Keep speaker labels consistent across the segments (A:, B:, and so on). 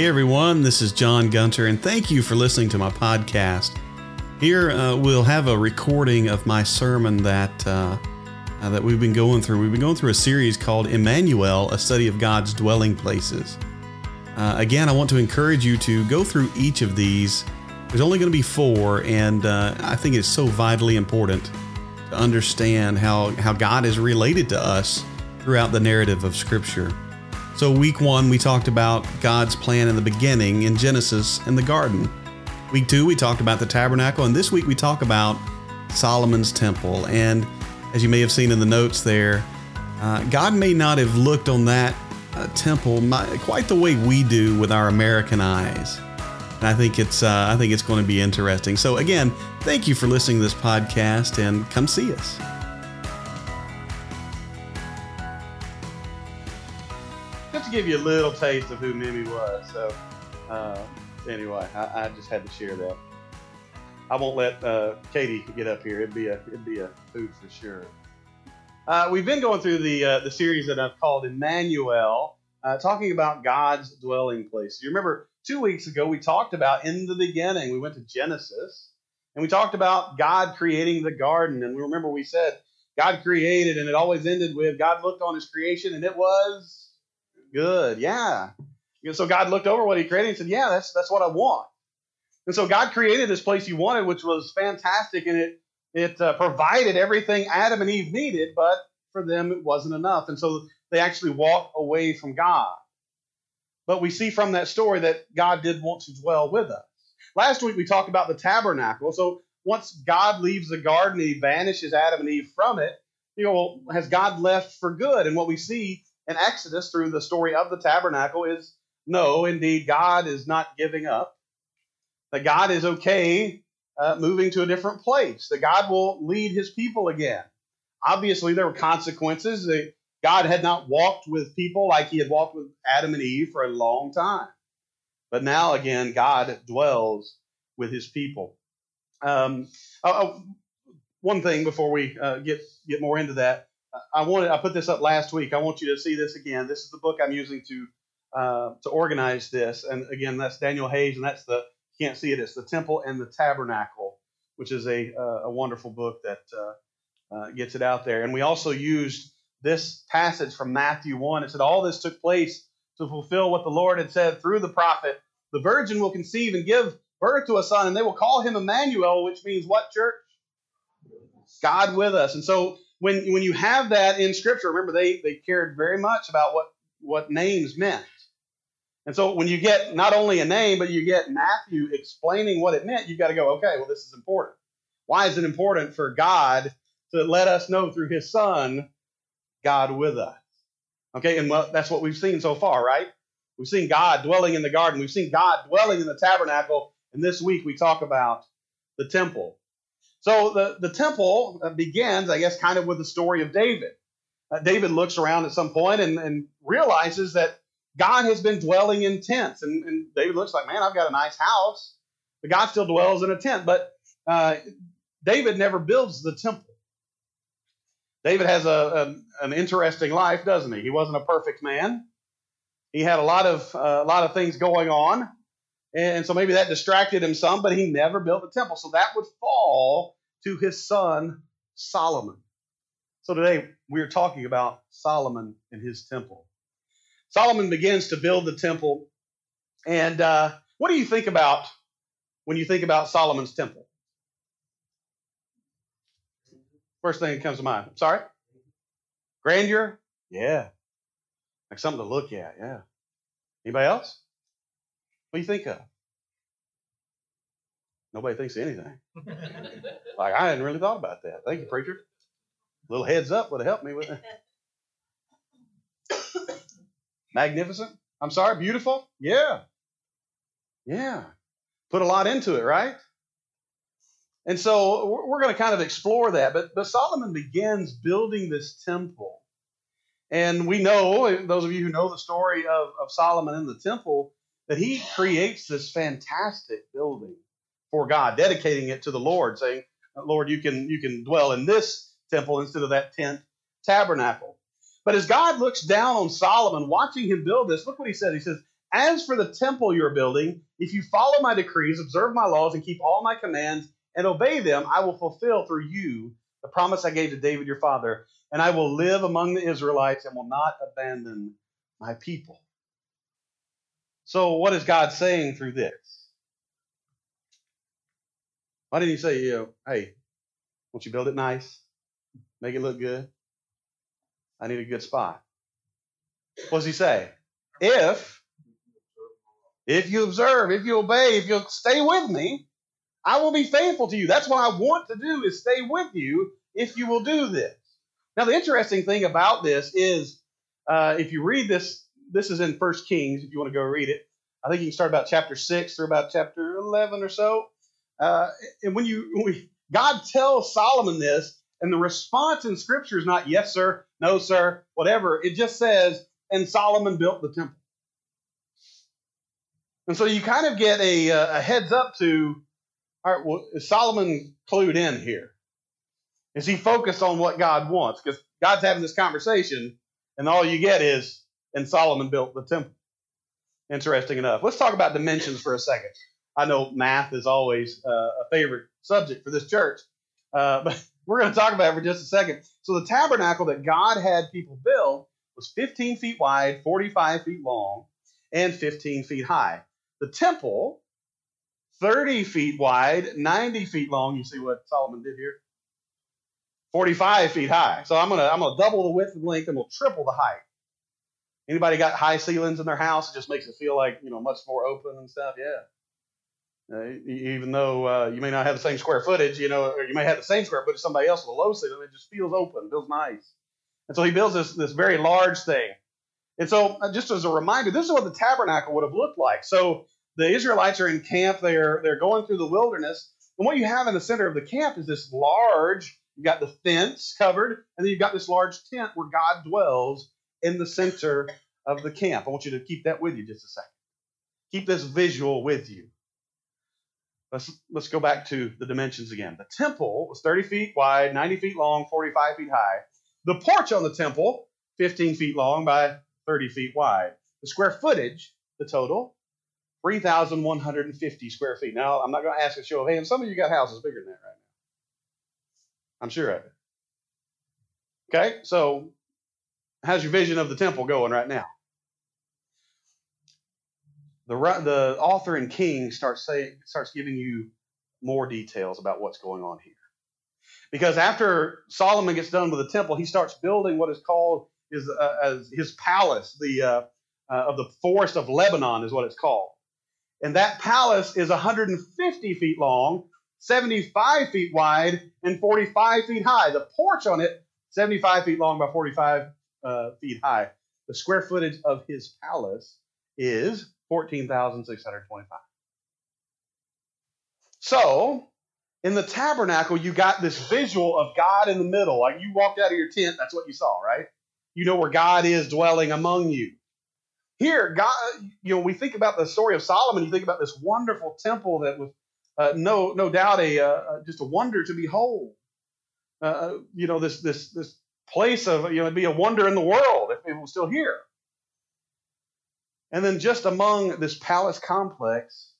A: Hey everyone, this is John Gunter, and thank you for listening to my podcast. Here uh, we'll have a recording of my sermon that uh, uh, that we've been going through. We've been going through a series called Emmanuel, a study of God's dwelling places. Uh, again, I want to encourage you to go through each of these. There's only going to be four, and uh, I think it's so vitally important to understand how how God is related to us throughout the narrative of Scripture. So, week one, we talked about God's plan in the beginning in Genesis in the garden. Week two, we talked about the tabernacle, and this week we talk about Solomon's temple. And as you may have seen in the notes there, uh, God may not have looked on that uh, temple my, quite the way we do with our American eyes. And I think it's uh, I think it's going to be interesting. So again, thank you for listening to this podcast, and come see us. Give you a little taste of who Mimi was. So uh, anyway, I, I, just had to share that. I won't let uh, Katie get up here. It'd be a it'd be a food for sure. Uh, we've been going through the uh, the series that I've called Emmanuel, uh, talking about God's dwelling place. You remember two weeks ago we talked about in the beginning. We went to Genesis and we talked about God creating the garden. And we remember we said God created, and it always ended with God looked on His creation and it was good. Yeah. So God looked over what He created and said, "Yeah, that's that's what I want." And so God created this place He wanted, which was fantastic, and it it uh, provided everything Adam and Eve needed, but for them it wasn't enough. And so they actually walked away from God. But we see from that story that God did want to dwell with us. Last week we talked about the tabernacle. So once God leaves the garden, he banishes Adam and Eve from it. You know, well, has God left for good? And what we see in Exodus through the story of the tabernacle is no, indeed, God is not giving up. That God is okay uh, moving to a different place, that God will lead his people again. Obviously, there were consequences. That God had not walked with people like he had walked with Adam and Eve for a long time. But now, again, God dwells with his people. Um, uh, one thing before we uh, get, get more into that, I wanted I put this up last week. I want you to see this again. This is the book I'm using to uh, to organize this. And again, that's Daniel Hays, and that's the you can't see it. It's the Temple and the Tabernacle, which is a, uh, a wonderful book that uh, uh, gets it out there. And we also used this passage from Matthew 1. It said, All this took place to fulfill what the Lord had said through the prophet The virgin will conceive and give birth to a son, and they will call him Emmanuel, which means what, church? God with us. And so when, when you have that in Scripture, remember they, they cared very much about what, what names meant. And so when you get not only a name, but you get Matthew explaining what it meant, you've got to go, okay, well, this is important. Why is it important for God to let us know through his son, God with us? Okay, and well, that's what we've seen so far, right? We've seen God dwelling in the garden, we've seen God dwelling in the tabernacle, and this week we talk about the temple. So the, the temple uh, begins, I guess, kind of with the story of David. Uh, David looks around at some point and, and realizes that God has been dwelling in tents. And, and, David looks like, man, I've got a nice house. But God still dwells in a tent. But uh, David never builds the temple. David has a, a, an interesting life, doesn't he? He wasn't a perfect man. He had a lot of uh, a lot of things going on, and so maybe that distracted him some. But he never built the temple, so that would fall to his son Solomon. So today we are talking about Solomon and his temple. Solomon begins to build the temple. And uh, what do you think about when you think about Solomon's temple? First thing that comes to mind. Sorry? Grandeur? Yeah. Like something to look at, yeah. Anybody else? What do you think of? Nobody thinks of anything. like I hadn't really thought about that. Thank you, preacher. A little heads up would have helped me with it. Magnificent? I'm sorry, beautiful? Yeah. Yeah. Put a lot into it, right? And so we're going to kind of explore that. But, but Solomon begins building this temple. And we know, those of you who know the story of, of Solomon in the temple, that he creates this fantastic building for God, dedicating it to the Lord, saying, Lord, you can, you can dwell in this temple instead of that tent tabernacle. But as God looks down on Solomon, watching him build this, look what he says. He says, As for the temple you're building, if you follow my decrees, observe my laws, and keep all my commands and obey them, I will fulfill through you the promise I gave to David your father, and I will live among the Israelites and will not abandon my people. So, what is God saying through this? Why didn't he say, you know, hey, won't you build it nice? Make it look good? I need a good spot. What does he say? If, if you observe, if you obey, if you'll stay with me, I will be faithful to you. That's what I want to do is stay with you if you will do this. Now, the interesting thing about this is uh, if you read this, this is in First Kings, if you want to go read it. I think you can start about chapter 6 through about chapter 11 or so. Uh, and when you, when we, God tells Solomon this, and the response in Scripture is not yes, sir, no, sir, whatever. It just says, and Solomon built the temple. And so you kind of get a, uh, a heads up to, all right, well, is Solomon clued in here? Is he focused on what God wants? Because God's having this conversation, and all you get is, and Solomon built the temple. Interesting enough. Let's talk about dimensions for a second. I know math is always uh, a favorite subject for this church, uh, but we're going to talk about it for just a second. So, the tabernacle that God had people build was 15 feet wide, 45 feet long, and 15 feet high. The temple, 30 feet wide, 90 feet long. You see what Solomon did here? 45 feet high. So I'm gonna I'm gonna double the width and length and we'll triple the height. Anybody got high ceilings in their house? It just makes it feel like you know much more open and stuff. Yeah. Uh, even though uh, you may not have the same square footage, you know, or you may have the same square footage as somebody else with a low ceiling, it just feels open, feels nice. And so he builds this this very large thing. And so, uh, just as a reminder, this is what the tabernacle would have looked like. So the Israelites are in camp; they're they're going through the wilderness, and what you have in the center of the camp is this large. You've got the fence covered, and then you've got this large tent where God dwells in the center of the camp. I want you to keep that with you just a second. Keep this visual with you. Let's, let's go back to the dimensions again. The temple was 30 feet wide, 90 feet long, 45 feet high. The porch on the temple, 15 feet long by 30 feet wide. The square footage, the total, 3,150 square feet. Now, I'm not going to ask a show of hands. Some of you got houses bigger than that right now. I'm sure of it. Okay, so how's your vision of the temple going right now? the the author and King starts saying starts giving you more details about what's going on here. Because after Solomon gets done with the temple, he starts building what is called his uh, his palace, the uh, uh, of the forest of Lebanon is what it's called. And that palace is 150 feet long, 75 feet wide, and 45 feet high. The porch on it, 75 feet long by 45 uh, feet high. The square footage of his palace is 14,625. So, in the tabernacle, you got this visual of God in the middle. Like you walked out of your tent, that's what you saw, right? You know where God is dwelling among you. Here, God, you know, we think about the story of Solomon. You think about this wonderful temple that was, uh, no, no doubt, a uh, just a wonder to behold. Uh, uh, you know, this this this place of you know, it'd be a wonder in the world if it was still here. And then just among this palace complex,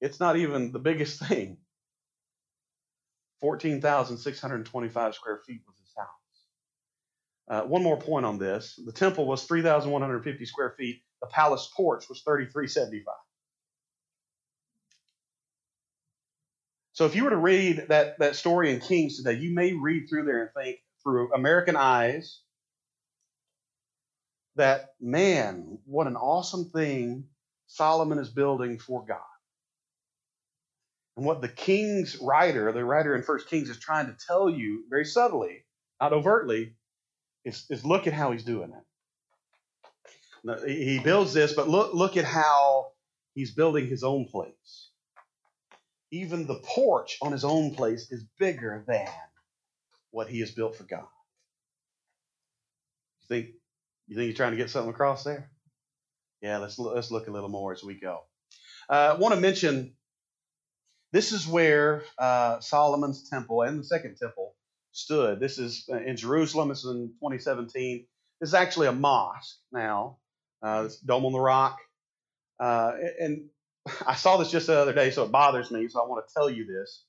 A: it's not even the biggest thing. 14,625 square feet was his house. Uh, one more point on this. The temple was 3,150 square feet. The palace porch was 3,375. So if you were to read that, that story in Kings today, you may read through there and think, through American eyes, that, man, what an awesome thing Solomon is building for God. And what the king's writer, the writer in First Kings, is trying to tell you very subtly, not overtly, is, is look at how he's doing it. He builds this, but look, look at how he's building his own place. Even the porch on his own place is bigger than what he has built for God. You think you think you're trying to get something across there? Yeah, let's let's look a little more as we go. Uh, I want to mention this is where uh, Solomon's temple and the second temple stood. This is uh, in Jerusalem. This is in 2017. This is actually a mosque now. Uh, it's Dome on the Rock. Uh, and I saw this just the other day, so it bothers me. So I want to tell you this.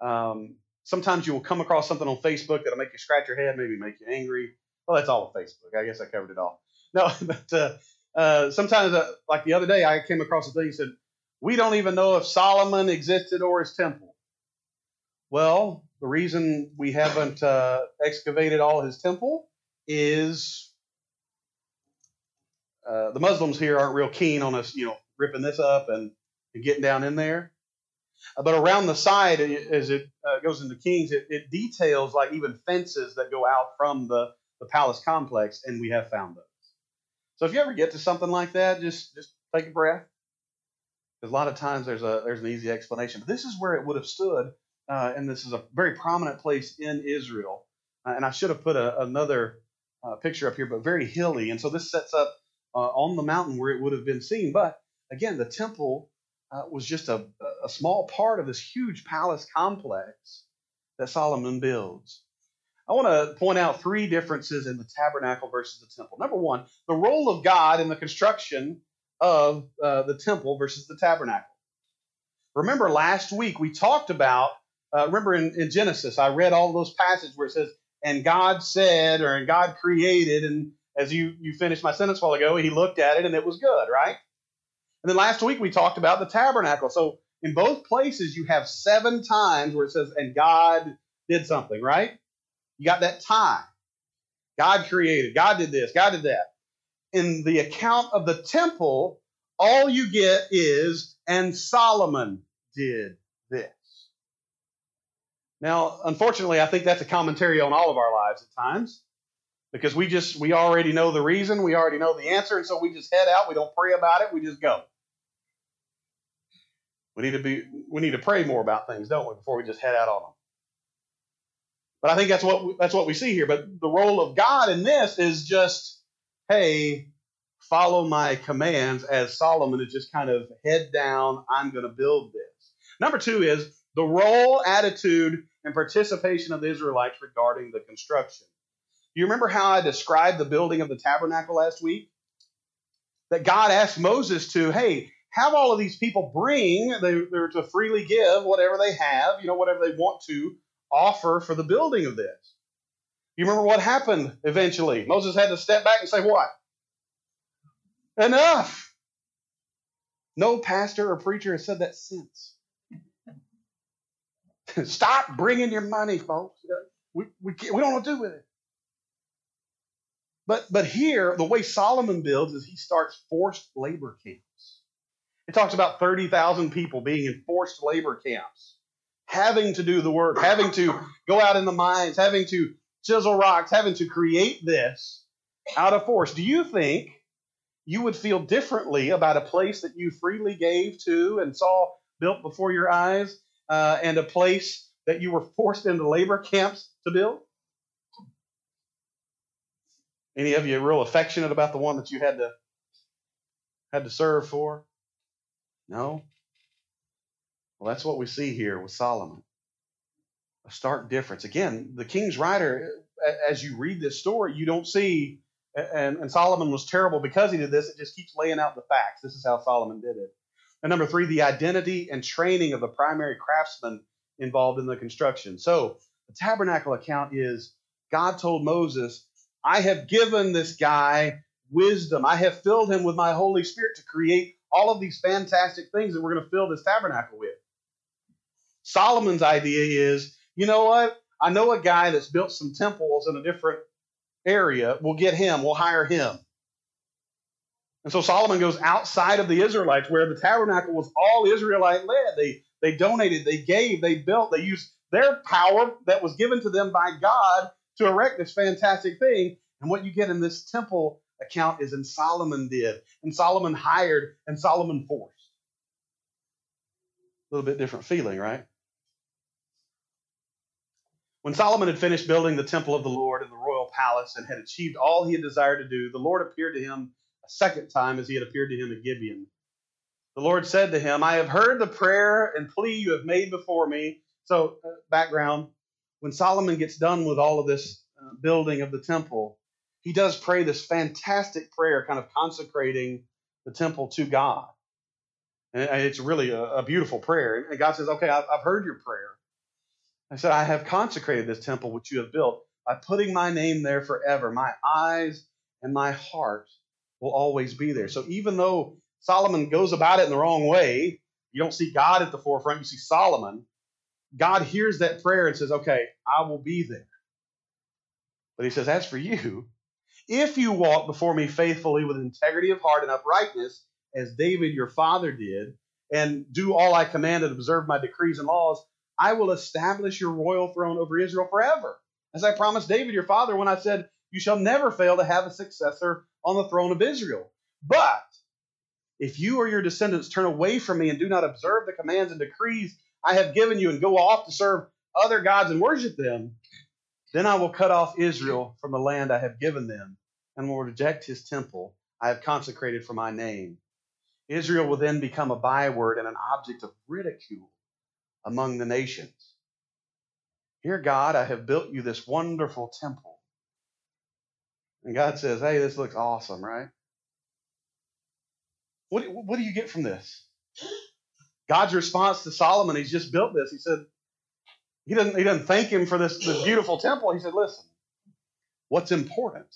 A: Um, sometimes you will come across something on Facebook that'll make you scratch your head, maybe make you angry. Well, that's all of Facebook. I guess I covered it all. No, but uh, uh, sometimes, uh, like the other day, I came across a thing that said, "We don't even know if Solomon existed or his temple." Well, the reason we haven't uh, excavated all his temple is uh, the Muslims here aren't real keen on us, you know, ripping this up and, and getting down in there. But around the side, as it uh, goes into Kings, it, it, details like even fences that go out from the, the palace complex, and we have found those. So if you ever get to something like that, just just take a breath, because a lot of times there's a there's an easy explanation. But this is where it would have stood, uh, and this is a very prominent place in Israel. Uh, and I should have put a, another uh, picture up here, but very hilly, and so this sets up uh, on the mountain where it would have been seen. But again, the temple uh, was just a, a small part of this huge palace complex that Solomon builds. I want to point out three differences in the tabernacle versus the temple. Number one, the role of God in the construction of uh, the temple versus the tabernacle. Remember last week we talked about, uh, remember in, in, Genesis, I read all those passages where it says, and God said, or and God created, and as you, you finished my sentence a while ago, he looked at it and it was good, right? And then last week we talked about the tabernacle. So in both places you have seven times where it says, and God did something, right? You got that time. God created, God did this, God did that. In the account of the temple, all you get is, and Solomon did this. Now, unfortunately, I think that's a commentary on all of our lives at times because we just we already know the reason, we already know the answer, and so we just head out. We don't pray about it. We just go. We need to be we need to pray more about things, don't we, before we just head out on them. But I think that's what that's what we see here. But the role of God in this is just, hey, follow my commands. As Solomon is just kind of head down. I'm going to build this. Number two is the role, attitude, and participation of the Israelites regarding the construction. Do you remember how I described the building of the tabernacle last week? That God asked Moses to, hey, have all of these people bring, they, they're to freely give whatever they have, you know, whatever they want to offer for the building of this. You remember what happened eventually? Moses had to step back and say, What? Enough. No pastor or preacher has said that since. Stop bringing your money, folks. We, we, we don't know what to do with it. But, but here, the way Solomon builds is he starts forced labor camps. It talks about 30,000 people being in forced labor camps, having to do the work, having to go out in the mines, having to chisel rocks, having to create this out of force. Do you think you would feel differently about a place that you freely gave to and saw built before your eyes uh, and a place that you were forced into labor camps to build? Any of you real affectionate about the one that you had to had to serve for? No. Well, that's what we see here with Solomon. A stark difference. Again, the king's writer, as you read this story, you don't see, and, and Solomon was terrible because he did this. It just keeps laying out the facts. This is how Solomon did it. And number three, the identity and training of the primary craftsman involved in the construction. So the tabernacle account is God told Moses, I have given this guy wisdom. I have filled him with my Holy Spirit to create all of these fantastic things that we're going to fill this tabernacle with. Solomon's idea is, you know what? I know a guy that's built some temples in a different area. We'll get him, we'll hire him. And so Solomon goes outside of the Israelites where the tabernacle was all Israelite led. They they donated, they gave, they built, they used their power that was given to them by God to erect this fantastic thing. And what you get in this temple account is in Solomon did, and Solomon hired, and Solomon forced. A little bit different feeling, right? When Solomon had finished building the temple of the Lord in the royal palace and had achieved all he had desired to do, the Lord appeared to him a second time as he had appeared to him at Gibeon. The Lord said to him, I have heard the prayer and plea you have made before me. So, uh, background when Solomon gets done with all of this uh, building of the temple, he does pray this fantastic prayer, kind of consecrating the temple to God. And it's really a, a beautiful prayer. And God says, Okay, I've, I've heard your prayer. I said, I have consecrated this temple which you have built by putting my name there forever. My eyes and my heart will always be there. So even though Solomon goes about it in the wrong way, you don't see God at the forefront, you see Solomon. God hears that prayer and says, Okay, I will be there. But he says, As for you, if you walk before me faithfully with integrity of heart and uprightness, as David your father did, and do all I command and observe my decrees and laws, I will establish your royal throne over Israel forever. As I promised David your father when I said, You shall never fail to have a successor on the throne of Israel. But if you or your descendants turn away from me and do not observe the commands and decrees I have given you and go off to serve other gods and worship them, then I will cut off Israel from the land I have given them and will reject his temple I have consecrated for my name. Israel will then become a byword and an object of ridicule among the nations. Here, God, I have built you this wonderful temple. And God says, Hey, this looks awesome, right? What, what do you get from this? God's response to Solomon, he's just built this. He said, he doesn't, he doesn't thank him for this, this beautiful temple. He said, listen, what's important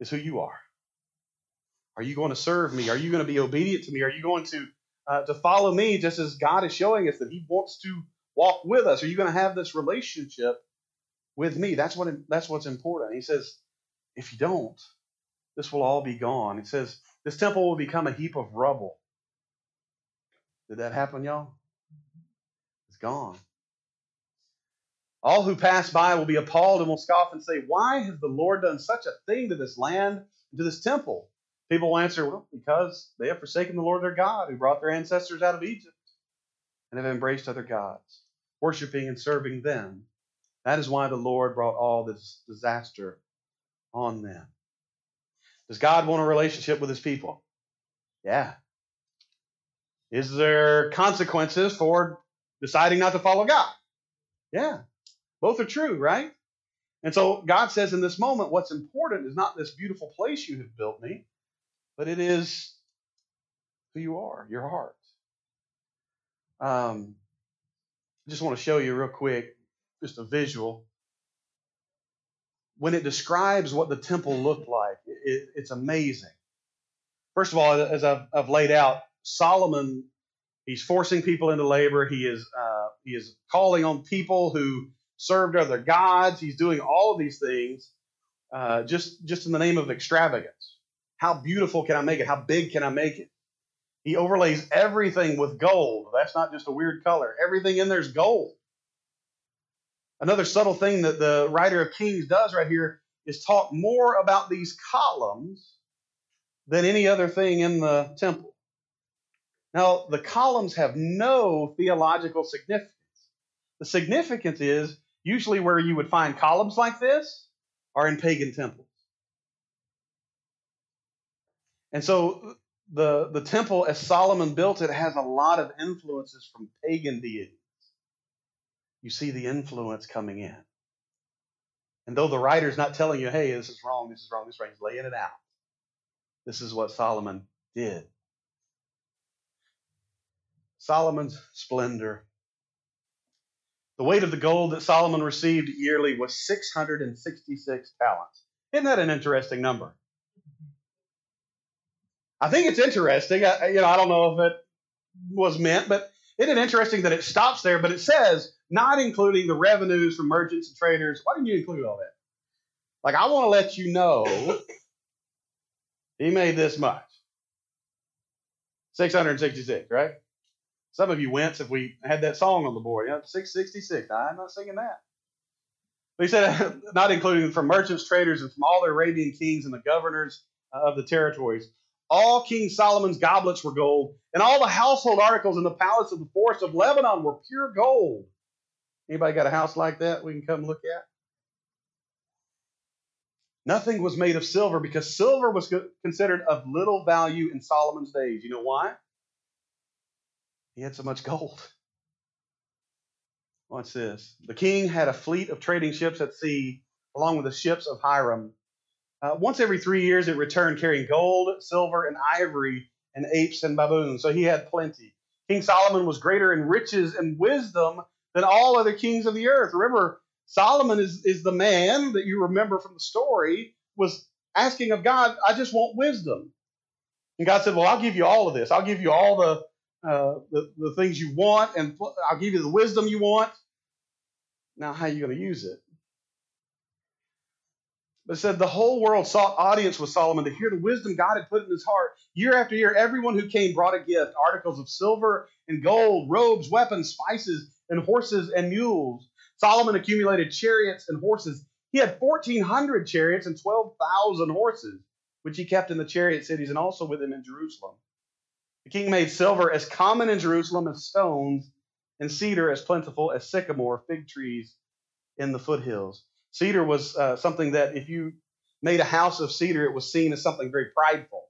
A: is who you are. Are you going to serve me? Are you going to be obedient to me? Are you going to, uh, to follow me just as God is showing us that he wants to walk with us? Are you going to have this relationship with me? That's what, that's what's important. He says, if you don't, this will all be gone. He says, this temple will become a heap of rubble. Did that happen, y'all? Gone. All who pass by will be appalled and will scoff and say, Why has the Lord done such a thing to this land and to this temple? People will answer, Well, because they have forsaken the Lord their God, who brought their ancestors out of Egypt, and have embraced other gods, worshiping and serving them. That is why the Lord brought all this disaster on them. Does God want a relationship with his people? Yeah. Is there consequences for deciding not to follow God. Yeah, both are true, right? And so God says in this moment, what's important is not this beautiful place you have built me, but it is who you are, your heart. Um, I just want to show you real quick, just a visual. When it describes what the temple looked like, it, it's amazing. First of all, as I've, I've laid out, Solomon He's forcing people into labor. He is uh, he is calling on people who served other gods. He's doing all of these things uh, just just in the name of extravagance. How beautiful can I make it? How big can I make it? He overlays everything with gold. That's not just a weird color. Everything in there is gold. Another subtle thing that the writer of Kings does right here is talk more about these columns than any other thing in the temple. Now, the columns have no theological significance. The significance is usually where you would find columns like this are in pagan temples. And so the, the temple, as Solomon built it, has a lot of influences from pagan deities. You see the influence coming in. And though the writer's not telling you, hey, this is wrong, this is wrong, this is right, he's laying it out. This is what Solomon did. Solomon's splendor. The weight of the gold that Solomon received yearly was 666 talents. Isn't that an interesting number? I think it's interesting. I, you know, I don't know if it was meant, but isn't it interesting that it stops there? But it says not including the revenues from merchants and traders. Why didn't you include all that? Like, I want to let you know he made this much 666, right? Some of you wince if we had that song on the board. You know, 666. I'm not singing that. But he said, not including from merchants, traders, and from all the Arabian kings and the governors uh, of the territories. All King Solomon's goblets were gold, and all the household articles in the palace of the forest of Lebanon were pure gold. Anybody got a house like that we can come look at? Nothing was made of silver because silver was considered of little value in Solomon's days. You know why? He had so much gold. Watch this. The king had a fleet of trading ships at sea, along with the ships of Hiram. Uh, once every three years, it returned carrying gold, silver, and ivory and apes and baboons. So he had plenty. King Solomon was greater in riches and wisdom than all other kings of the earth. Remember, Solomon is, is the man that you remember from the story was asking of God, I just want wisdom. And God said, Well, I'll give you all of this. I'll give you all the, uh, the, the things you want, and I'll give you the wisdom you want. Now, how are you going to use it? But it said the whole world sought audience with Solomon to hear the wisdom God had put in his heart. Year after year, everyone who came brought a gift articles of silver and gold, robes, weapons, spices, and horses and mules. Solomon accumulated chariots and horses. He had 1,400 chariots and 12,000 horses, which he kept in the chariot cities and also with him in Jerusalem. The king made silver as common in Jerusalem as stones, and cedar as plentiful as sycamore, fig trees in the foothills. Cedar was uh, something that if you made a house of cedar, it was seen as something very prideful.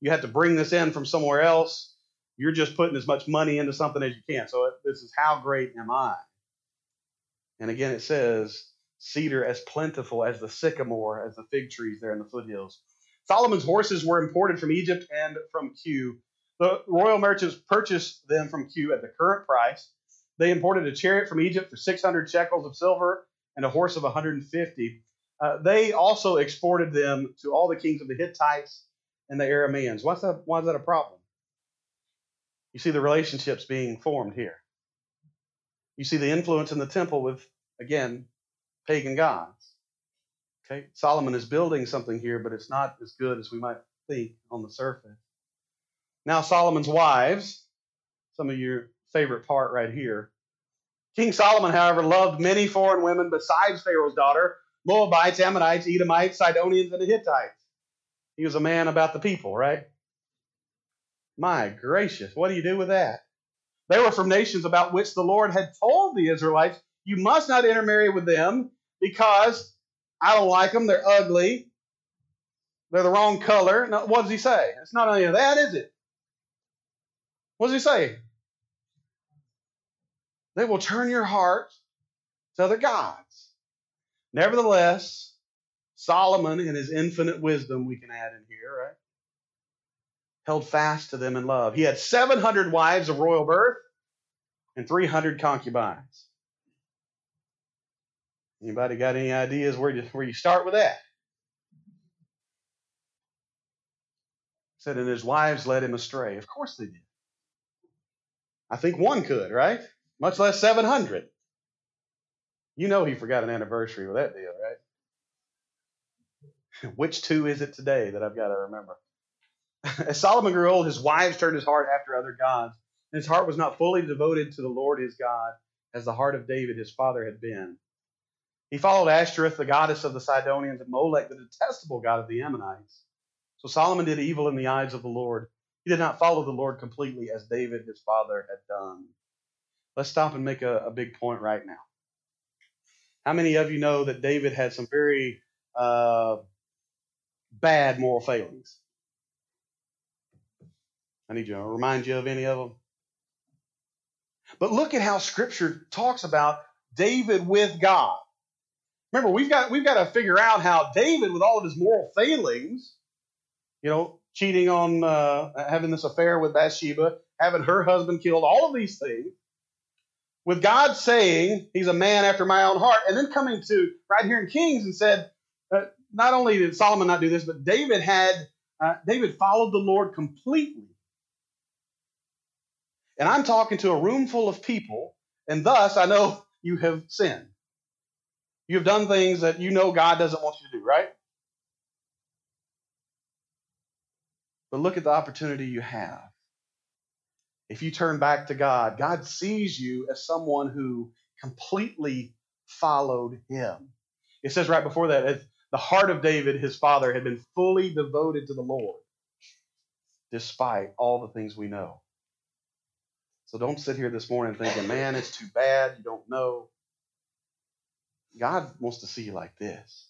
A: You had to bring this in from somewhere else. You're just putting as much money into something as you can. So this is how great am I? And again, it says cedar as plentiful as the sycamore, as the fig trees there in the foothills. Solomon's horses were imported from Egypt and from Kue. The royal merchants purchased them from Kue at the current price. They imported a chariot from Egypt for 600 shekels of silver and a horse of 150. Uh, they also exported them to all the kings of the Hittites and the Arameans. What's that, why is that a problem? You see the relationships being formed here. You see the influence in the temple with, again, pagan gods. Okay, Solomon is building something here, but it's not as good as we might think on the surface. Now, Solomon's wives, some of your favorite part right here. King Solomon, however, loved many foreign women besides Pharaoh's daughter Moabites, Ammonites, Edomites, Sidonians, and the Hittites. He was a man about the people, right? My gracious, what do you do with that? They were from nations about which the Lord had told the Israelites, You must not intermarry with them because I don't like them. They're ugly. They're the wrong color. No, what does he say? It's not any of that, is it? What does he say? They will turn your heart to other gods. Nevertheless, Solomon, in his infinite wisdom, we can add in here, right? Held fast to them in love. He had 700 wives of royal birth and 300 concubines. Anybody got any ideas where you, where you start with that? said, and his wives led him astray. Of course they did. I think one could, right? Much less 700. You know he forgot an anniversary with that deal, right? Which two is it today that I've got to remember? As Solomon grew old, his wives turned his heart after other gods, and his heart was not fully devoted to the Lord his God as the heart of David his father had been. He followed Ashtoreth, the goddess of the Sidonians, and Molech, the detestable god of the Ammonites. So Solomon did evil in the eyes of the Lord. He did not follow the Lord completely as David his father had done. Let's stop and make a, a big point right now. How many of you know that David had some very uh, bad moral failings? I need you to remind you of any of them. But look at how Scripture talks about David with God. Remember, we've got we've got to figure out how David, with all of his moral failings, you know, cheating on, uh, having this affair with Bathsheba, having her husband killed, all of these things, with God saying he's a man after my own heart, and then coming to right here in Kings and said, uh, not only did Solomon not do this, but David had, uh, David followed the Lord completely. And I'm talking to a room full of people, and thus I know you have sinned. You have done things that you know God doesn't want you to do, right? But look at the opportunity you have. If you turn back to God, God sees you as someone who completely followed him. It says right before that, the heart of David, his father, had been fully devoted to the Lord, despite all the things we know. So don't sit here this morning thinking, man, it's too bad. You don't know. God wants to see you like this.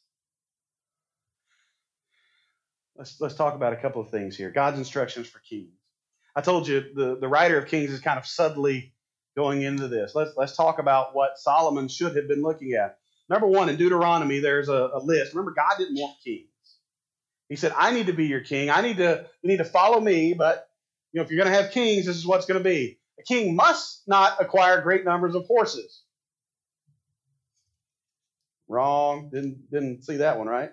A: Let's, let's talk about a couple of things here. God's instructions for kings. I told you the, the writer of Kings is kind of subtly going into this. Let's, let's talk about what Solomon should have been looking at. Number one, in Deuteronomy, there's a, a list. Remember, God didn't want kings. He said, I need to be your king. I need to, you need to follow me, but you know, if you're going to have kings, this is what's going to be. A king must not acquire great numbers of horses. Wrong. Didn't didn't see that one right.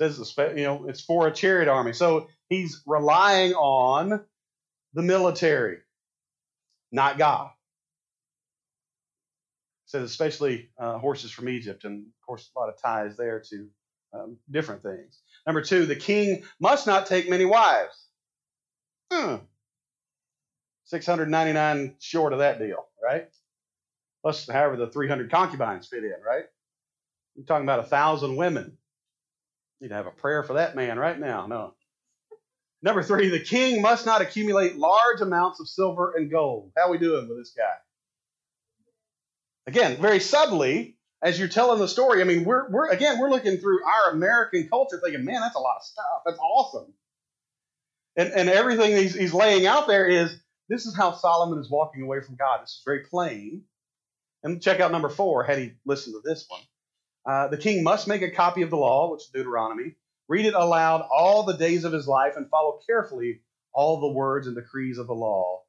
A: Says you know it's for a chariot army. So he's relying on the military, not God. Says especially uh, horses from Egypt, and of course a lot of ties there to um, different things. Number two, the king must not take many wives. Hmm. 699 short of that deal, right? Plus, however, the 300 concubines fit in, right? You're talking about a thousand women. Need to have a prayer for that man right now. No. Number three, the king must not accumulate large amounts of silver and gold. How we doing with this guy? Again, very subtly, as you're telling the story, I mean, we're, we're again, we're looking through our American culture thinking, man, that's a lot of stuff. That's awesome. And, and everything he's, he's laying out there is this is how Solomon is walking away from God. This is very plain. And check out number four, had he listened to this one. Uh, the king must make a copy of the law, which is Deuteronomy, read it aloud all the days of his life, and follow carefully all the words and decrees of the law.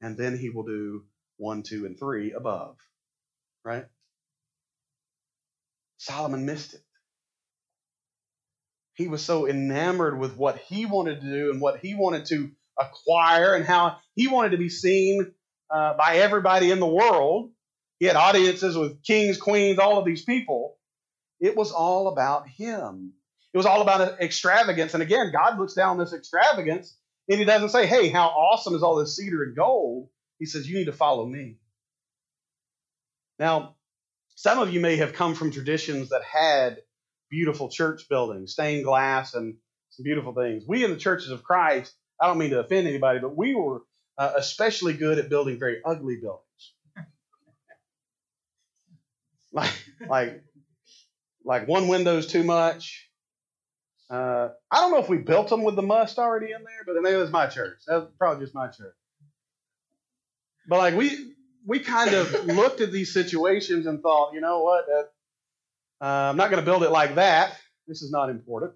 A: And then he will do one, two, and three above. Right? Solomon missed it. He was so enamored with what he wanted to do and what he wanted to acquire and how he wanted to be seen uh, by everybody in the world. He had audiences with kings, queens, all of these people. It was all about him. It was all about extravagance. And again, God looks down this extravagance and he doesn't say, hey, how awesome is all this cedar and gold? He says, you need to follow me. Now, some of you may have come from traditions that had beautiful church buildings, stained glass, and some beautiful things. We in the churches of Christ I don't mean to offend anybody, but we were uh, especially good at building very ugly buildings. like, like, like one window's too much. Uh, I don't know if we built them with the must already in there, but maybe it was my church. That was probably just my church. But like we we kind of looked at these situations and thought, you know what, uh, I'm not going to build it like that. This is not important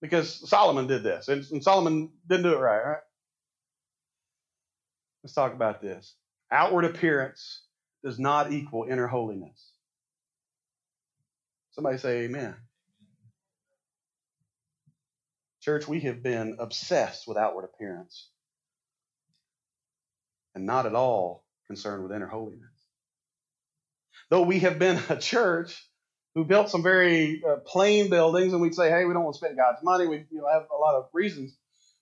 A: because Solomon did this, and, and Solomon didn't do it right, right? Let's talk about this. Outward appearance does not equal inner holiness. Somebody say amen. Church, we have been obsessed with outward appearance and not at all concerned with inner holiness. Though we have been a church who built some very uh, plain buildings, and we'd say, hey, we don't want to spend God's money. We you know, have a lot of reasons.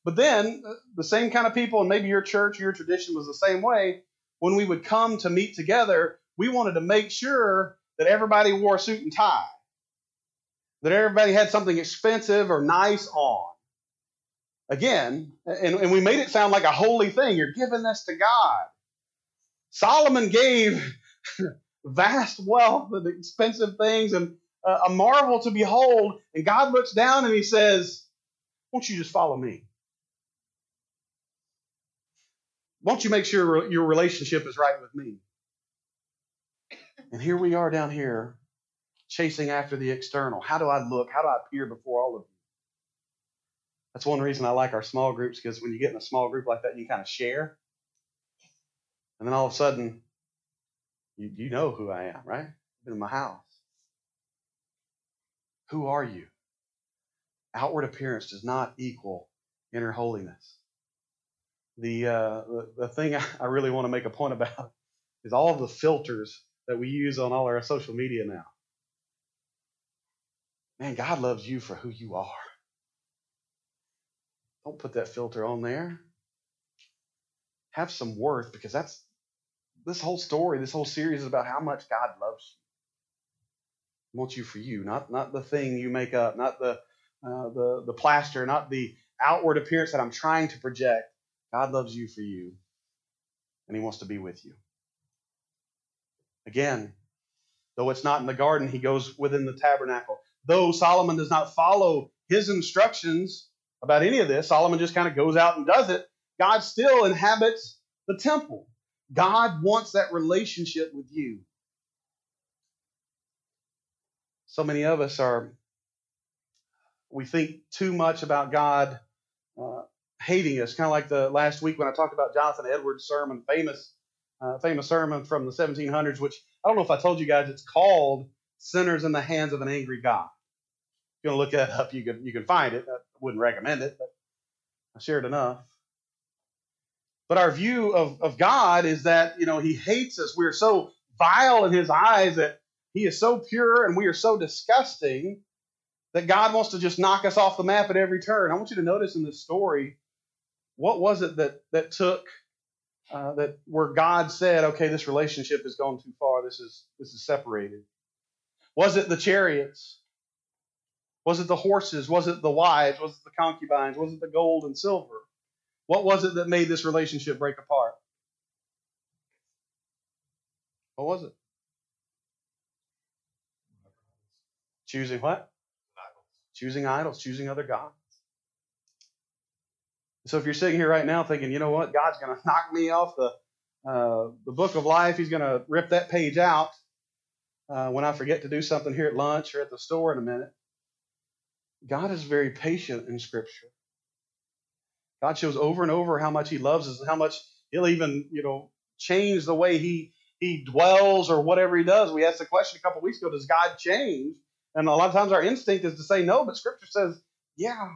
A: But then uh, the same kind of people, and maybe your church, your tradition was the same way. When we would come to meet together, we wanted to make sure that everybody wore a suit and tie, that everybody had something expensive or nice on. Again, and, and we made it sound like a holy thing. You're giving this to God. Solomon gave vast wealth and expensive things and a marvel to behold. And God looks down and he says, Won't you just follow me? Won't you make sure your relationship is right with me? And here we are down here chasing after the external. How do I look? How do I appear before all of you? That's one reason I like our small groups because when you get in a small group like that, you kind of share. And then all of a sudden, you, you know who I am, right? I've been in my house. Who are you? Outward appearance does not equal inner holiness. The, uh, the, the thing I really want to make a point about is all the filters that we use on all our social media now. Man, God loves you for who you are. Don't put that filter on there. Have some worth because that's this whole story, this whole series is about how much God loves you. He wants you for you, not not the thing you make up, not the uh, the the plaster, not the outward appearance that I'm trying to project. God loves you for you, and He wants to be with you. Again, though it's not in the garden, He goes within the tabernacle. Though Solomon does not follow his instructions about any of this, Solomon just kind of goes out and does it. God still inhabits the temple. God wants that relationship with you. So many of us are we think too much about God uh, hating us, kind of like the last week when I talked about Jonathan Edwards' sermon, famous, uh, famous sermon from the 1700s, which I don't know if I told you guys, it's called "Sinners in the Hands of an Angry God." You want to look that up, you can you can find it. I wouldn't recommend it, but I shared enough. But our view of, of God is that, you know, He hates us. We're so vile in His eyes that He is so pure and we are so disgusting that God wants to just knock us off the map at every turn. I want you to notice in this story, what was it that, that took, uh, that where God said, okay, this relationship has gone too far, this is, this is separated? Was it the chariots? Was it the horses? Was it the wives? Was it the concubines? Was it the gold and silver? What was it that made this relationship break apart? What was it? Choosing what? Idols. Choosing idols, choosing other gods. So if you're sitting here right now thinking, you know what, God's going to knock me off the uh, the book of life, He's going to rip that page out uh, when I forget to do something here at lunch or at the store in a minute. God is very patient in Scripture. God shows over and over how much He loves us and how much He'll even, you know, change the way He He dwells or whatever He does. We asked the question a couple weeks ago: Does God change? And a lot of times our instinct is to say no, but Scripture says, yeah,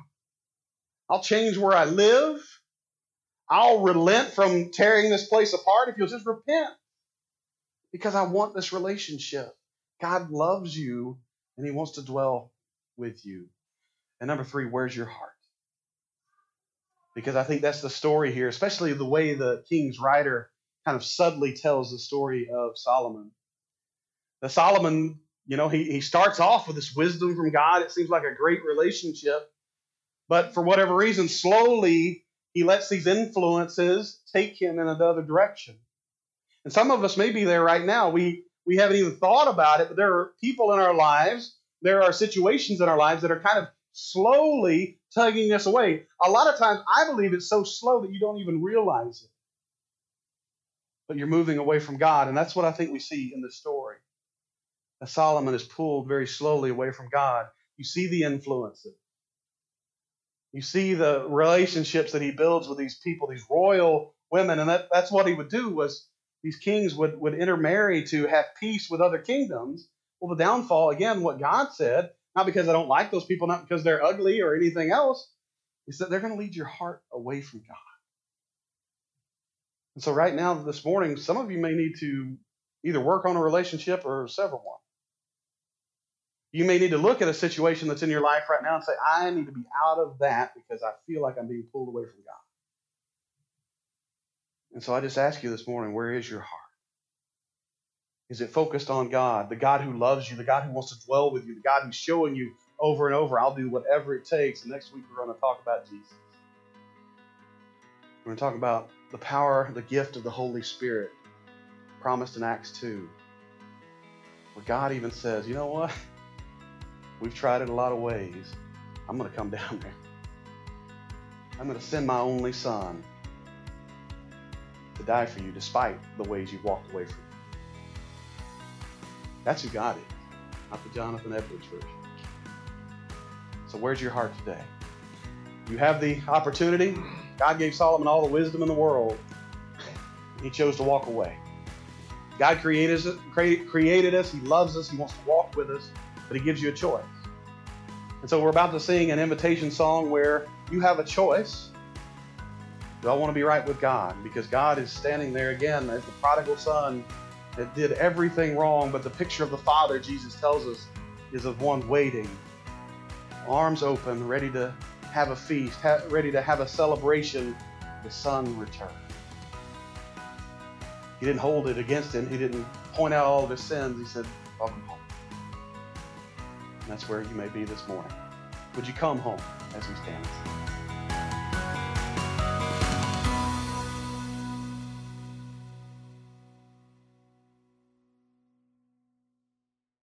A: I'll change where I live. I'll relent from tearing this place apart if you'll just repent. Because I want this relationship. God loves you and He wants to dwell with you. And number three, where's your heart? Because I think that's the story here, especially the way the king's writer kind of subtly tells the story of Solomon. The Solomon, you know, he, he starts off with this wisdom from God. It seems like a great relationship. But for whatever reason, slowly he lets these influences take him in another direction. And some of us may be there right now. We we haven't even thought about it, but there are people in our lives, there are situations in our lives that are kind of slowly tugging us away. A lot of times, I believe it's so slow that you don't even realize it. But you're moving away from God, and that's what I think we see in this story. As Solomon is pulled very slowly away from God, you see the influences. You see the relationships that he builds with these people, these royal women, and that, that's what he would do was these kings would, would intermarry to have peace with other kingdoms. Well, the downfall, again, what God said, not because I don't like those people, not because they're ugly or anything else. Is that they're going to lead your heart away from God. And so, right now, this morning, some of you may need to either work on a relationship or sever one. You may need to look at a situation that's in your life right now and say, I need to be out of that because I feel like I'm being pulled away from God. And so I just ask you this morning, where is your heart? Is it focused on God, the God who loves you, the God who wants to dwell with you, the God who's showing you over and over, I'll do whatever it takes. Next week we're going to talk about Jesus. We're going to talk about the power, the gift of the Holy Spirit promised in Acts 2. Where God even says, you know what? We've tried it a lot of ways. I'm going to come down there. I'm going to send my only son to die for you despite the ways you've walked away from me. That's who God is, not the Jonathan Edwards version. So, where's your heart today? You have the opportunity. God gave Solomon all the wisdom in the world. He chose to walk away. God created us, created us. He loves us. He wants to walk with us, but He gives you a choice. And so we're about to sing an invitation song where you have a choice. Do I want to be right with God? Because God is standing there again as the prodigal son that did everything wrong, but the picture of the Father, Jesus tells us, is of one waiting, arms open, ready to have a feast, ready to have a celebration. The Son returned. He didn't hold it against him. He didn't point out all of his sins. He said, Welcome home. And that's where you may be this morning. Would you come home as we stand?